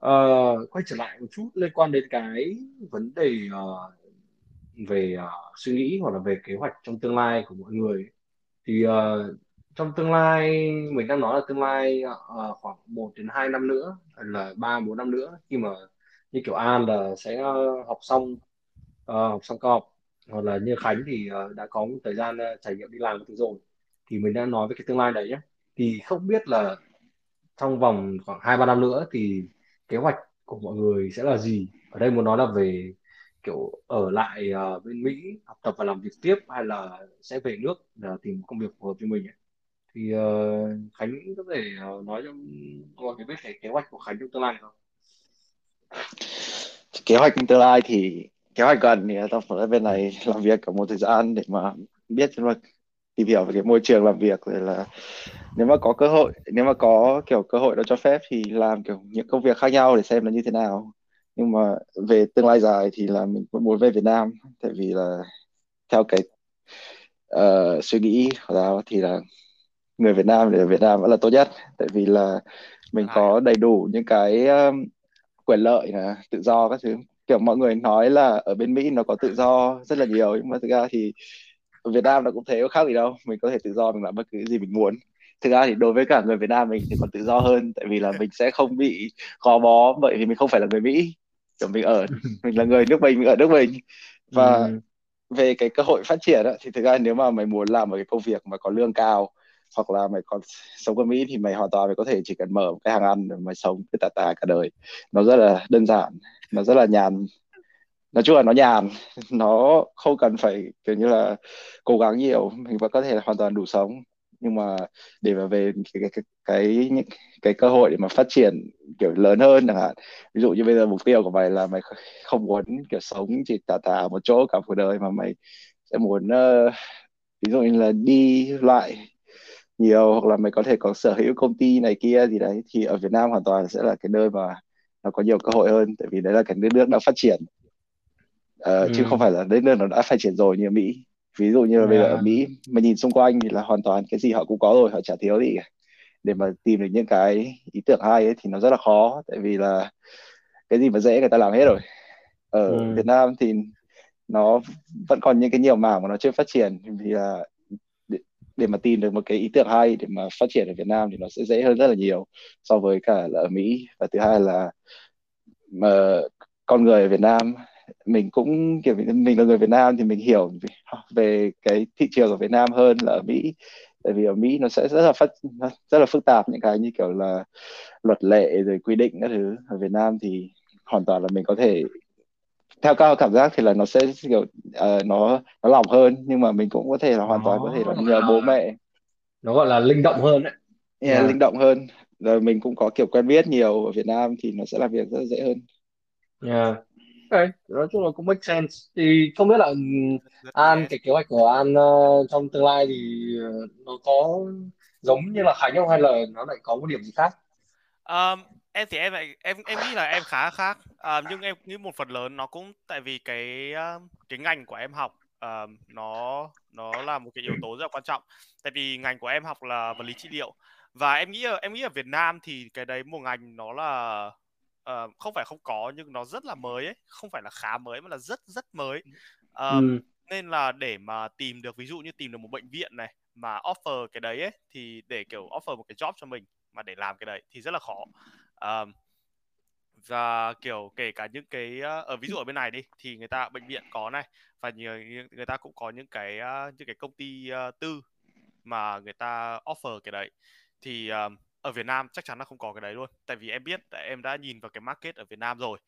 uh, quay trở lại một chút liên quan đến cái vấn đề uh, về uh, suy nghĩ hoặc là về kế hoạch trong tương lai của mọi người. Thì uh, trong tương lai mình đang nói là tương lai uh, khoảng 1 đến 2 năm nữa hay là 3 4 năm nữa khi mà như kiểu An là sẽ uh, học xong uh, học xong cao học. Hoặc là như Khánh thì uh, đã có một thời gian uh, trải nghiệm đi làm thứ rồi. Thì mình đang nói về cái tương lai đấy nhé thì không biết là trong vòng khoảng hai ba năm nữa thì kế hoạch của mọi người sẽ là gì? Ở đây muốn nói là về kiểu ở lại uh, bên Mỹ học tập và làm việc tiếp hay là sẽ về nước để tìm công việc phù hợp cho mình ấy thì uh, Khánh có thể uh, nói cho mọi người biết cái kế hoạch của Khánh trong tương lai không? Kế hoạch trong tương lai thì kế hoạch gần thì tao phải ở bên này làm việc cả một thời gian để mà biết cho mà tìm hiểu về cái môi trường làm việc rồi là nếu mà có cơ hội nếu mà có kiểu cơ hội đó cho phép thì làm kiểu những công việc khác nhau để xem là như thế nào nhưng mà về tương lai dài thì là mình vẫn muốn về Việt Nam tại vì là theo cái uh, suy nghĩ của tao thì là người Việt Nam để ở Việt Nam vẫn là tốt nhất. Tại vì là mình có đầy đủ những cái um, quyền lợi là tự do các thứ. Kiểu mọi người nói là ở bên Mỹ nó có tự do rất là nhiều nhưng mà thực ra thì ở Việt Nam nó cũng thế có khác gì đâu. Mình có thể tự do mình làm bất cứ gì mình muốn. Thực ra thì đối với cả người Việt Nam mình thì còn tự do hơn tại vì là mình sẽ không bị gò bó bởi vì mình không phải là người Mỹ. Kiểu mình ở [LAUGHS] mình là người nước mình mình ở nước mình. Và ừ. về cái cơ hội phát triển đó, thì thực ra nếu mà mày muốn làm một cái công việc mà có lương cao hoặc là mày còn sống ở Mỹ thì mày hoàn toàn mày có thể chỉ cần mở một cái hàng ăn để mày sống cái tà tà cả đời. Nó rất là đơn giản nó rất là nhàn. Nói chung là nó nhàn [LAUGHS] nó không cần phải kiểu như là cố gắng nhiều mình vẫn có thể hoàn toàn đủ sống. Nhưng mà để mà về cái cái cái những cái, cái cơ hội để mà phát triển kiểu lớn hơn chẳng hạn. Ví dụ như bây giờ mục tiêu của mày là mày không muốn kiểu sống chỉ tà tà một chỗ cả cuộc đời mà mày sẽ muốn uh, ví dụ như là đi lại nhiều hoặc là mày có thể có sở hữu công ty này kia gì đấy thì ở Việt Nam hoàn toàn sẽ là cái nơi mà nó có nhiều cơ hội hơn tại vì đấy là cái nước nước đã phát triển. Uh, ừ. chứ không phải là đất nước nó đã phát triển rồi như Mỹ. Ví dụ như là bây giờ ở Mỹ mà nhìn xung quanh thì là hoàn toàn cái gì họ cũng có rồi họ chả thiếu gì để mà tìm được những cái ý tưởng hay ấy, thì nó rất là khó tại vì là cái gì mà dễ người ta làm hết rồi. Ở ừ. Việt Nam thì nó vẫn còn những cái nhiều mảng mà nó chưa phát triển thì là để, mà tìm được một cái ý tưởng hay để mà phát triển ở Việt Nam thì nó sẽ dễ hơn rất là nhiều so với cả là ở Mỹ. Và thứ hai là mà con người ở Việt Nam mình cũng kiểu mình là người Việt Nam thì mình hiểu về cái thị trường ở Việt Nam hơn là ở Mỹ. Tại vì ở Mỹ nó sẽ rất là phát rất là phức tạp những cái như kiểu là luật lệ rồi quy định các thứ. Ở Việt Nam thì hoàn toàn là mình có thể theo cao cảm giác thì là nó sẽ kiểu uh, nó nó lỏng hơn nhưng mà mình cũng có thể là hoàn toàn có thể là nhờ bố mẹ. Nó gọi là linh động hơn đấy. Yeah, yeah. linh động hơn. Rồi mình cũng có kiểu quen biết nhiều ở Việt Nam thì nó sẽ làm việc rất là dễ hơn. Yeah. Okay. nói chung là cũng make sense. Thì không biết là An cái kế hoạch của An uh, trong tương lai thì uh, nó có giống như là Khánh không hay là nó lại có một điểm gì khác? Um, em thì em lại em em nghĩ là em khá khác. Uh, nhưng em nghĩ một phần lớn nó cũng tại vì cái uh, cái ngành của em học uh, nó nó là một cái yếu tố rất là quan trọng. Tại vì ngành của em học là vật lý trị liệu. Và em nghĩ em nghĩ ở Việt Nam thì cái đấy một ngành nó là uh, không phải không có nhưng nó rất là mới ấy. Không phải là khá mới mà là rất rất mới. Uh, ừ. nên là để mà tìm được ví dụ như tìm được một bệnh viện này mà offer cái đấy ấy thì để kiểu offer một cái job cho mình mà để làm cái đấy thì rất là khó um, và kiểu kể cả những cái ở ờ, ví dụ ở bên này đi thì người ta bệnh viện có này và nhiều người ta cũng có những cái những cái công ty uh, tư mà người ta offer cái đấy. Thì um, ở Việt Nam chắc chắn là không có cái đấy luôn tại vì em biết tại em đã nhìn vào cái market ở Việt Nam rồi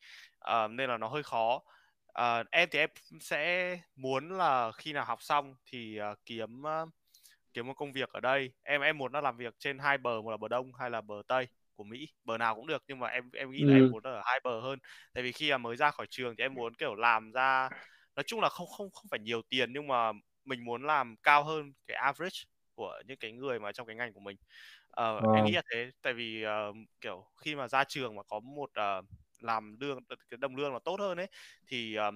uh, nên là nó hơi khó. Uh, em thì em sẽ muốn là khi nào học xong thì uh, kiếm uh, kiếm một công việc ở đây. Em em muốn nó làm việc trên hai bờ một là bờ đông hay là bờ tây của Mỹ bờ nào cũng được nhưng mà em em nghĩ là em muốn ở hai bờ hơn. Tại vì khi mà mới ra khỏi trường thì em muốn kiểu làm ra nói chung là không không không phải nhiều tiền nhưng mà mình muốn làm cao hơn cái average của những cái người mà trong cái ngành của mình. Ờ, em nghĩ là thế, tại vì, ờ, kiểu, khi mà ra trường mà có một, ờ, làm lương cái đồng lương nó tốt hơn ấy, thì, ờ,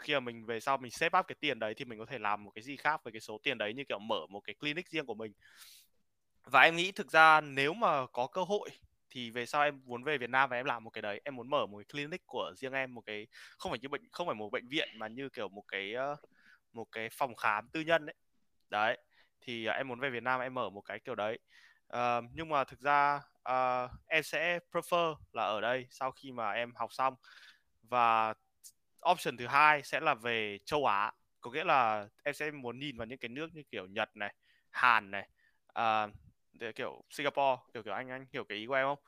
khi mà mình về sau mình save up cái tiền đấy thì mình có thể làm một cái gì khác với cái số tiền đấy, như kiểu mở một cái clinic riêng của mình. Và em nghĩ thực ra nếu mà có cơ hội thì về sau em muốn về Việt Nam và em làm một cái đấy em muốn mở một cái clinic của riêng em một cái không phải như bệnh không phải một bệnh viện mà như kiểu một cái một cái phòng khám tư nhân đấy đấy thì ờ, em muốn về Việt Nam em mở một cái kiểu đấy. Uh, nhưng mà thực ra uh, em sẽ prefer là ở đây sau khi mà em học xong. Và option thứ hai sẽ là về châu Á có nghĩa là em sẽ muốn nhìn vào những cái nước như kiểu Nhật này Hàn này uh, để kiểu Singapore kiểu kiểu anh anh hiểu cái ý của em không?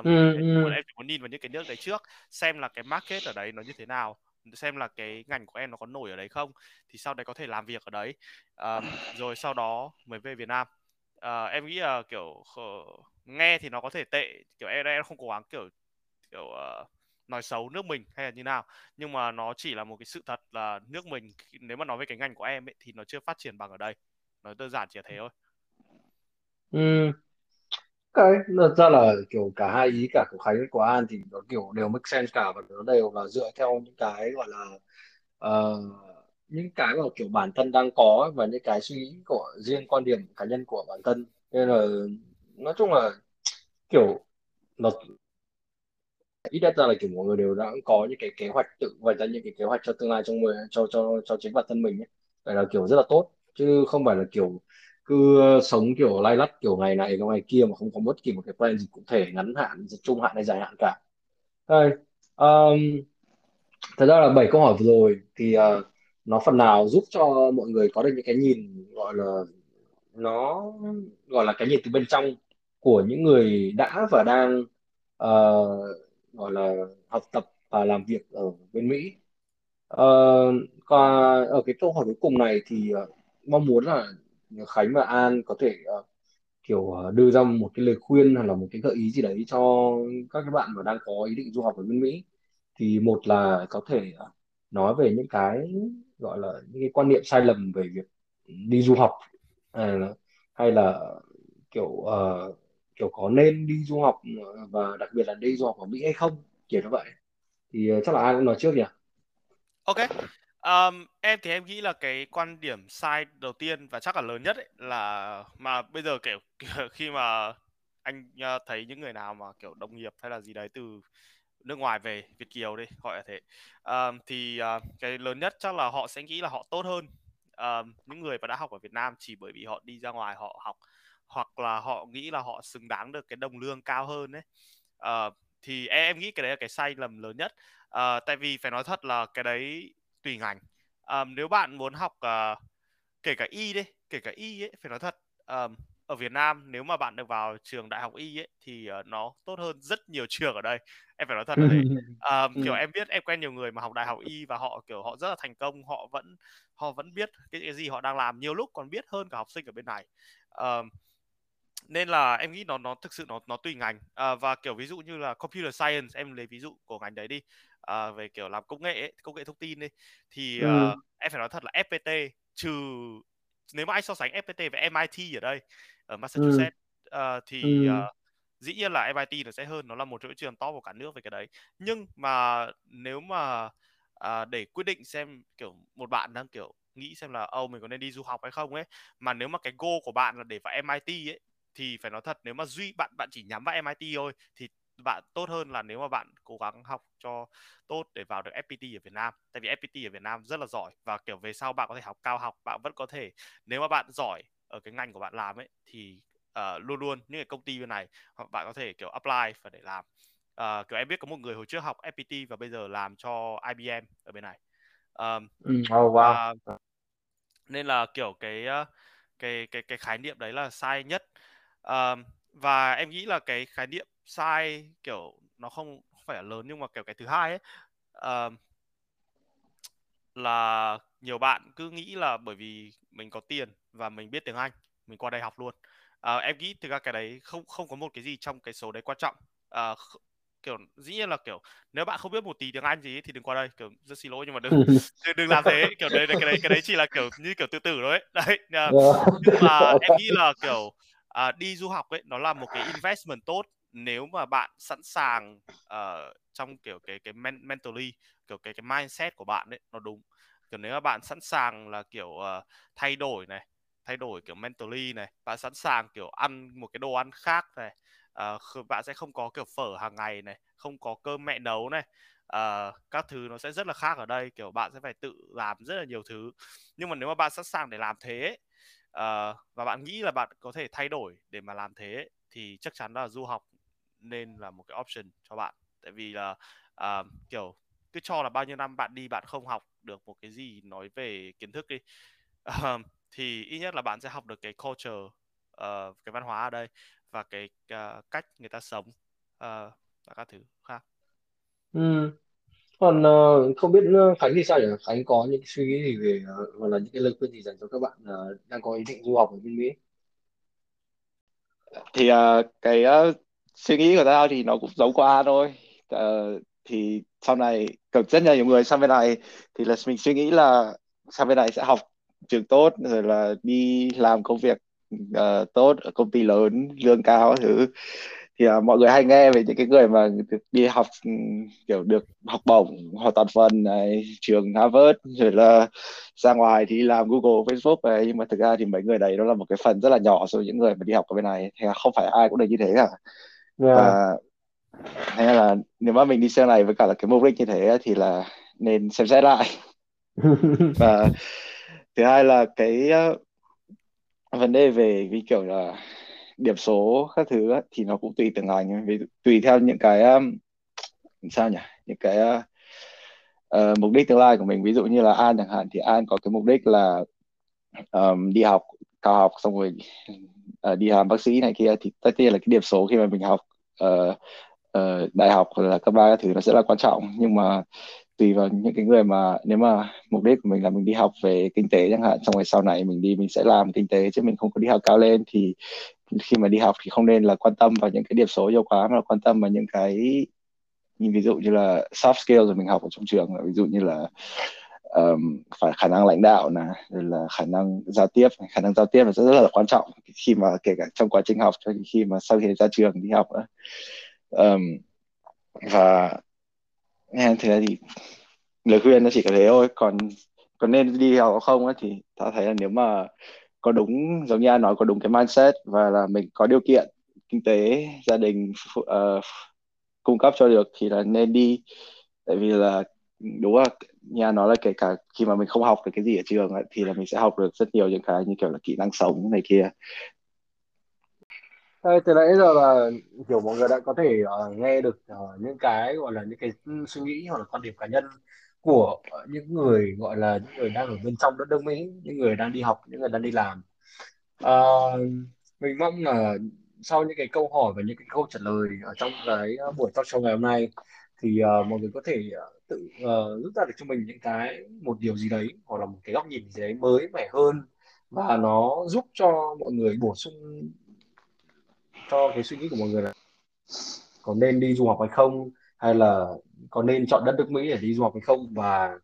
Uh, ừ, ừ. em muốn nhìn vào những cái nước đấy trước xem là cái market ở đấy nó như thế nào xem là cái ngành của em nó có nổi ở đấy không thì sau đấy có thể làm việc ở đấy. Um, rồi sau đó mới về Việt Nam. Uh, em nghĩ là kiểu uh, nghe thì nó có thể tệ kiểu em em không cố gắng kiểu kiểu uh, nói xấu nước mình hay là như nào nhưng mà nó chỉ là một cái sự thật là nước mình nếu mà nói về cái ngành của em ấy thì nó chưa phát triển bằng ở đây. Nó đơn giản chỉ là thế thôi ừ. cái thật ra là kiểu cả hai ý cả của Khánh của An thì nó kiểu đều make sense cả và nó đều là dựa theo những cái gọi là uh, những cái mà kiểu bản thân đang có và những cái suy nghĩ của riêng quan điểm cá nhân của bản thân nên là nói chung là kiểu nó ít nhất ra là kiểu mọi người đều đã có những cái kế hoạch tự vạch ra những cái kế hoạch cho tương lai trong người cho cho cho chính bản thân mình ấy. Vậy là kiểu rất là tốt chứ không phải là kiểu cứ ờ, sống kiểu lay lắt kiểu ngày này ngày kia mà không có bất kỳ một cái plan gì cụ thể ngắn hạn trung hạn hay dài hạn cả Đây, um, thật ra là bảy câu hỏi vừa rồi thì uh, nó phần nào giúp cho mọi người có được những cái nhìn gọi là nó gọi là cái nhìn từ bên trong của những người đã và đang uh, gọi là học tập và làm việc ở bên Mỹ. Uh, còn ở cái câu hỏi cuối cùng này thì uh, mong muốn là Khánh và An có thể uh, kiểu uh, đưa ra một cái lời khuyên hoặc là một cái gợi ý gì đấy cho các cái bạn mà đang có ý định du học ở bên Mỹ. Thì một là có thể uh, nói về những cái gọi là những cái quan niệm sai lầm về việc đi du học. Hay là, hay là kiểu uh, kiểu có nên đi du học và đặc biệt là đi du học ở Mỹ hay không kiểu như vậy. Thì uh, chắc là ai cũng nói trước nhỉ? Ok um, em thì em nghĩ là cái quan điểm sai đầu tiên và chắc là lớn nhất ấy, là mà bây giờ kiểu, [LAUGHS] kiểu khi mà anh ờ, thấy những người nào mà kiểu đồng nghiệp hay là gì đấy từ nước ngoài về Việt kiều đi gọi là thế. Um, thì uh, cái lớn nhất chắc là họ sẽ nghĩ là họ tốt hơn um, những người mà đã học ở Việt Nam chỉ bởi vì họ đi ra ngoài họ học hoặc là họ nghĩ là họ xứng đáng được cái đồng lương cao hơn đấy uh, ờ, thì em, em nghĩ cái đấy là cái sai lầm lớn nhất. Uh, tại vì phải nói thật là cái đấy tùy ngành. Um, nếu bạn muốn học uh, kể cả y đi kể cả y ấy phải nói thật um, ở Việt Nam nếu mà bạn được vào trường đại học y ấy thì uh, nó tốt hơn rất nhiều trường ở đây. Em phải nói thật là thế. [LAUGHS] Um, kiểu em biết em quen nhiều người mà học đại học y và họ kiểu họ rất là thành công họ vẫn họ vẫn biết cái, cái gì họ đang làm nhiều lúc còn biết hơn cả học sinh ở bên này. Um, nên là em nghĩ nó nó thực sự nó nó tùy ngành. À, và kiểu ví dụ như là computer science em lấy ví dụ của ngành đấy đi à, về kiểu làm công nghệ ấy, công nghệ thông tin đi thì ừ. uh, em phải nói thật là FPT trừ nếu mà anh so sánh FPT với MIT ở đây ở Massachusetts ừ. uh, thì ừ. uh, dĩ nhiên là MIT nó sẽ hơn nó là một chỗ trường top của cả nước về cái đấy nhưng mà nếu mà uh, để quyết định xem kiểu một bạn đang kiểu nghĩ xem là âu mình có nên đi du học hay không ấy mà nếu mà cái goal của bạn là để vào MIT ấy thì phải nói thật nếu mà duy bạn bạn chỉ nhắm vào MIT thôi thì bạn tốt hơn là nếu mà bạn cố gắng học cho tốt để vào được FPT ở Việt Nam. Tại vì FPT ở Việt Nam rất là giỏi và kiểu về sau bạn có thể học cao học bạn vẫn có thể nếu mà bạn giỏi ở cái ngành của bạn làm ấy thì uh, luôn luôn những cái công ty bên này bạn có thể kiểu apply và để làm. Uh, kiểu em biết có một người hồi trước học FPT và bây giờ làm cho IBM ở bên này. Um, oh, wow. uh, nên là kiểu cái cái cái cái khái niệm đấy là sai nhất. Uh, và em nghĩ là cái khái niệm sai kiểu nó không phải là lớn nhưng mà kiểu cái thứ hai ấy uh, là nhiều bạn cứ nghĩ là bởi vì mình có tiền và mình biết tiếng Anh mình qua đây học luôn. Uh, em nghĩ thực ra cái đấy không không có một cái gì trong cái số đấy quan trọng. Uh, kiểu dĩ nhiên là kiểu nếu bạn không biết một tí tiếng Anh gì thì đừng qua đây kiểu rất xin lỗi nhưng mà đừng [LAUGHS] đừng, đừng làm thế kiểu đấy cái đấy cái đấy chỉ là kiểu như kiểu tự tử thôi [LAUGHS] đấy, đấy uh, nhưng mà em nghĩ là kiểu à, đi du học ấy nó là một cái investment tốt nếu mà bạn sẵn sàng uh, trong kiểu cái cái men- mentally kiểu cái cái mindset của bạn ấy nó đúng. Kiểu nếu mà bạn sẵn sàng là kiểu uh, thay đổi này thay đổi kiểu mentally này bạn sẵn sàng kiểu ăn một cái đồ ăn khác này uh, bạn sẽ không có kiểu phở hàng ngày này không có cơm mẹ nấu này uh, các thứ nó sẽ rất là khác ở đây. Kiểu bạn sẽ phải tự làm rất là nhiều thứ. Nhưng mà nếu mà bạn sẵn sàng để làm thế uh, và bạn nghĩ là bạn có thể thay đổi để mà làm thế thì chắc chắn là du học nên là một cái option cho bạn. Tại vì là uh, kiểu cứ cho là bao nhiêu năm bạn đi bạn không học được một cái gì nói về kiến thức đi. Uh, [LAUGHS] thì ít nhất là bạn sẽ học được cái culture uh, cái văn hóa ở đây và cái uh, cách người ta sống uh, và các thứ khác. Ừ. còn uh, không biết Khánh thì sao nhỉ? Khánh có những suy nghĩ gì về uh, hoặc là những cái lời khuyên gì dành cho các bạn uh, đang có ý định du học ở bên Mỹ? Thì uh, cái uh, suy nghĩ của tao thì nó cũng giống qua thôi. Uh, thì sau này cực rất là nhiều người sang bên này thì là mình suy nghĩ là sang bên này sẽ học trường tốt rồi là đi làm công việc uh, tốt ở công ty lớn lương cao thứ. Thì uh, mọi người hay nghe về những cái người mà được đi học ừ, kiểu được học bổng hoặc toàn phần này trường Harvard rồi là ra ngoài thì làm Google Facebook này. Nhưng mà thực ra thì mấy người đấy nó là một cái phần rất là nhỏ so với những người mà đi học ở bên này. Thì không phải ai cũng được như thế cả yeah. và hay là nếu mà mình đi xe này với cả là cái mục đích như thế thì là nên xem xét lại. [LAUGHS] Và thứ hai là cái uh, vấn đề về vì kiểu là điểm số các thứ á, thì nó cũng tùy từng ngành. Vì tùy theo những cái um, sao nhỉ? Những cái uh, mục đích tương lai của mình. Ví dụ như là An chẳng hạn thì An có cái mục đích là um, đi học cao học xong rồi uh, đi làm bác sĩ này kia thì tất nhiên là cái điểm số khi mà mình học uh, uh, đại học hoặc là cấp ba các thứ nó sẽ là quan trọng. Nhưng mà tùy vào những cái người mà nếu mà mục đích của mình là mình đi học về kinh tế chẳng hạn xong rồi sau này mình đi mình sẽ làm kinh tế chứ mình không có đi học cao lên thì khi mà đi học thì không nên là quan tâm vào những cái điểm số nhiều quá mà quan tâm vào những cái như ví dụ như là soft skills rồi mình học ở trong trường ví dụ như là um, phải khả năng lãnh đạo này rồi là khả năng giao tiếp khả năng giao tiếp là rất, rất là quan trọng. Khi mà kể cả trong quá trình học cho khi mà sau khi ra trường đi học nữa. Um, và nghe thế thì lời khuyên nó chỉ có thế thôi. Còn còn nên đi học không ấy, thì ta thấy là nếu mà có đúng giống như anh nói có đúng cái mindset và là mình có điều kiện kinh tế gia đình uh, cung cấp cho được thì là nên đi. Tại vì là đúng là nhà nói là kể cả khi mà mình không học được cái gì ở trường ấy, thì là mình sẽ học được rất nhiều những cái như kiểu là kỹ năng sống này kia Thế từ nãy giờ là kiểu mọi người đã có thể uh, nghe được uh, những cái gọi là những cái suy nghĩ hoặc là quan điểm cá nhân của những người gọi là những người đang ở bên trong đất nước Mỹ, những người đang đi học, những người đang đi làm. Uh, mình mong là sau những cái câu hỏi và những cái câu trả lời ở trong cái buổi talk show ngày hôm nay thì uh, mọi người có thể uh, tự uh, rút ra được cho mình những cái một điều gì đấy hoặc là một cái góc nhìn gì đấy mới mẻ hơn và nó giúp cho mọi người bổ sung cho cái suy nghĩ của mọi người là có nên đi du học hay không hay là có nên chọn đất nước Mỹ để đi du học hay không. Và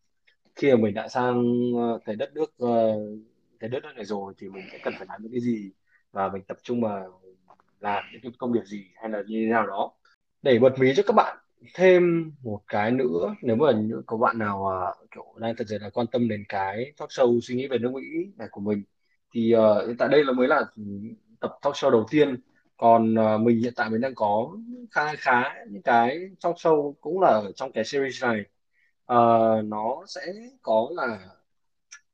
khi mà mình đã sang ờ, cái đất nước ờ, cái đất nước này rồi thì mình sẽ cần phải làm những cái gì và mình tập trung vào làm những cái công việc gì hay là như thế nào đó. Để bật mí cho các bạn thêm một cái nữa nếu mà có bạn nào uh, kiểu đang thật sự là quan tâm đến cái talk show suy nghĩ về nước Mỹ này của mình thì uh, hiện tại đây là mới là tập talk show đầu tiên. Còn uh, mình hiện tại mình đang có khá khá những cái talk show cũng là ở trong cái series này. Uh, nó sẽ có là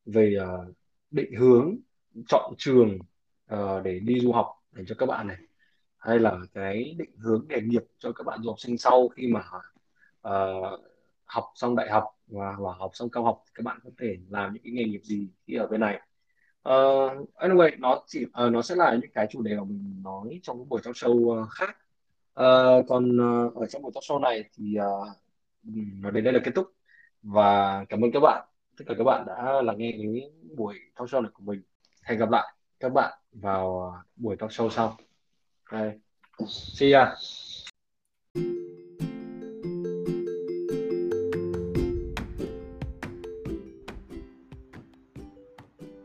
về uh, định hướng chọn trường uh, để đi du học để cho các bạn này hay là cái định hướng nghề nghiệp cho các bạn du học sinh sau khi mà uh, học xong đại học và, và học xong cao học các bạn có thể làm những cái nghề nghiệp gì khi ở bên này? Uh, anyway nó chỉ uh, nó sẽ là những cái chủ đề mà mình nói trong buổi talk show uh, khác. Uh, còn uh, ở trong buổi talk show này thì uh, đến đây là kết thúc. Và cảm ơn các bạn. Tất cả các bạn đã lắng nghe cái buổi talk show này của mình. Hẹn gặp lại các bạn vào buổi talk show sau. 哎 c 呀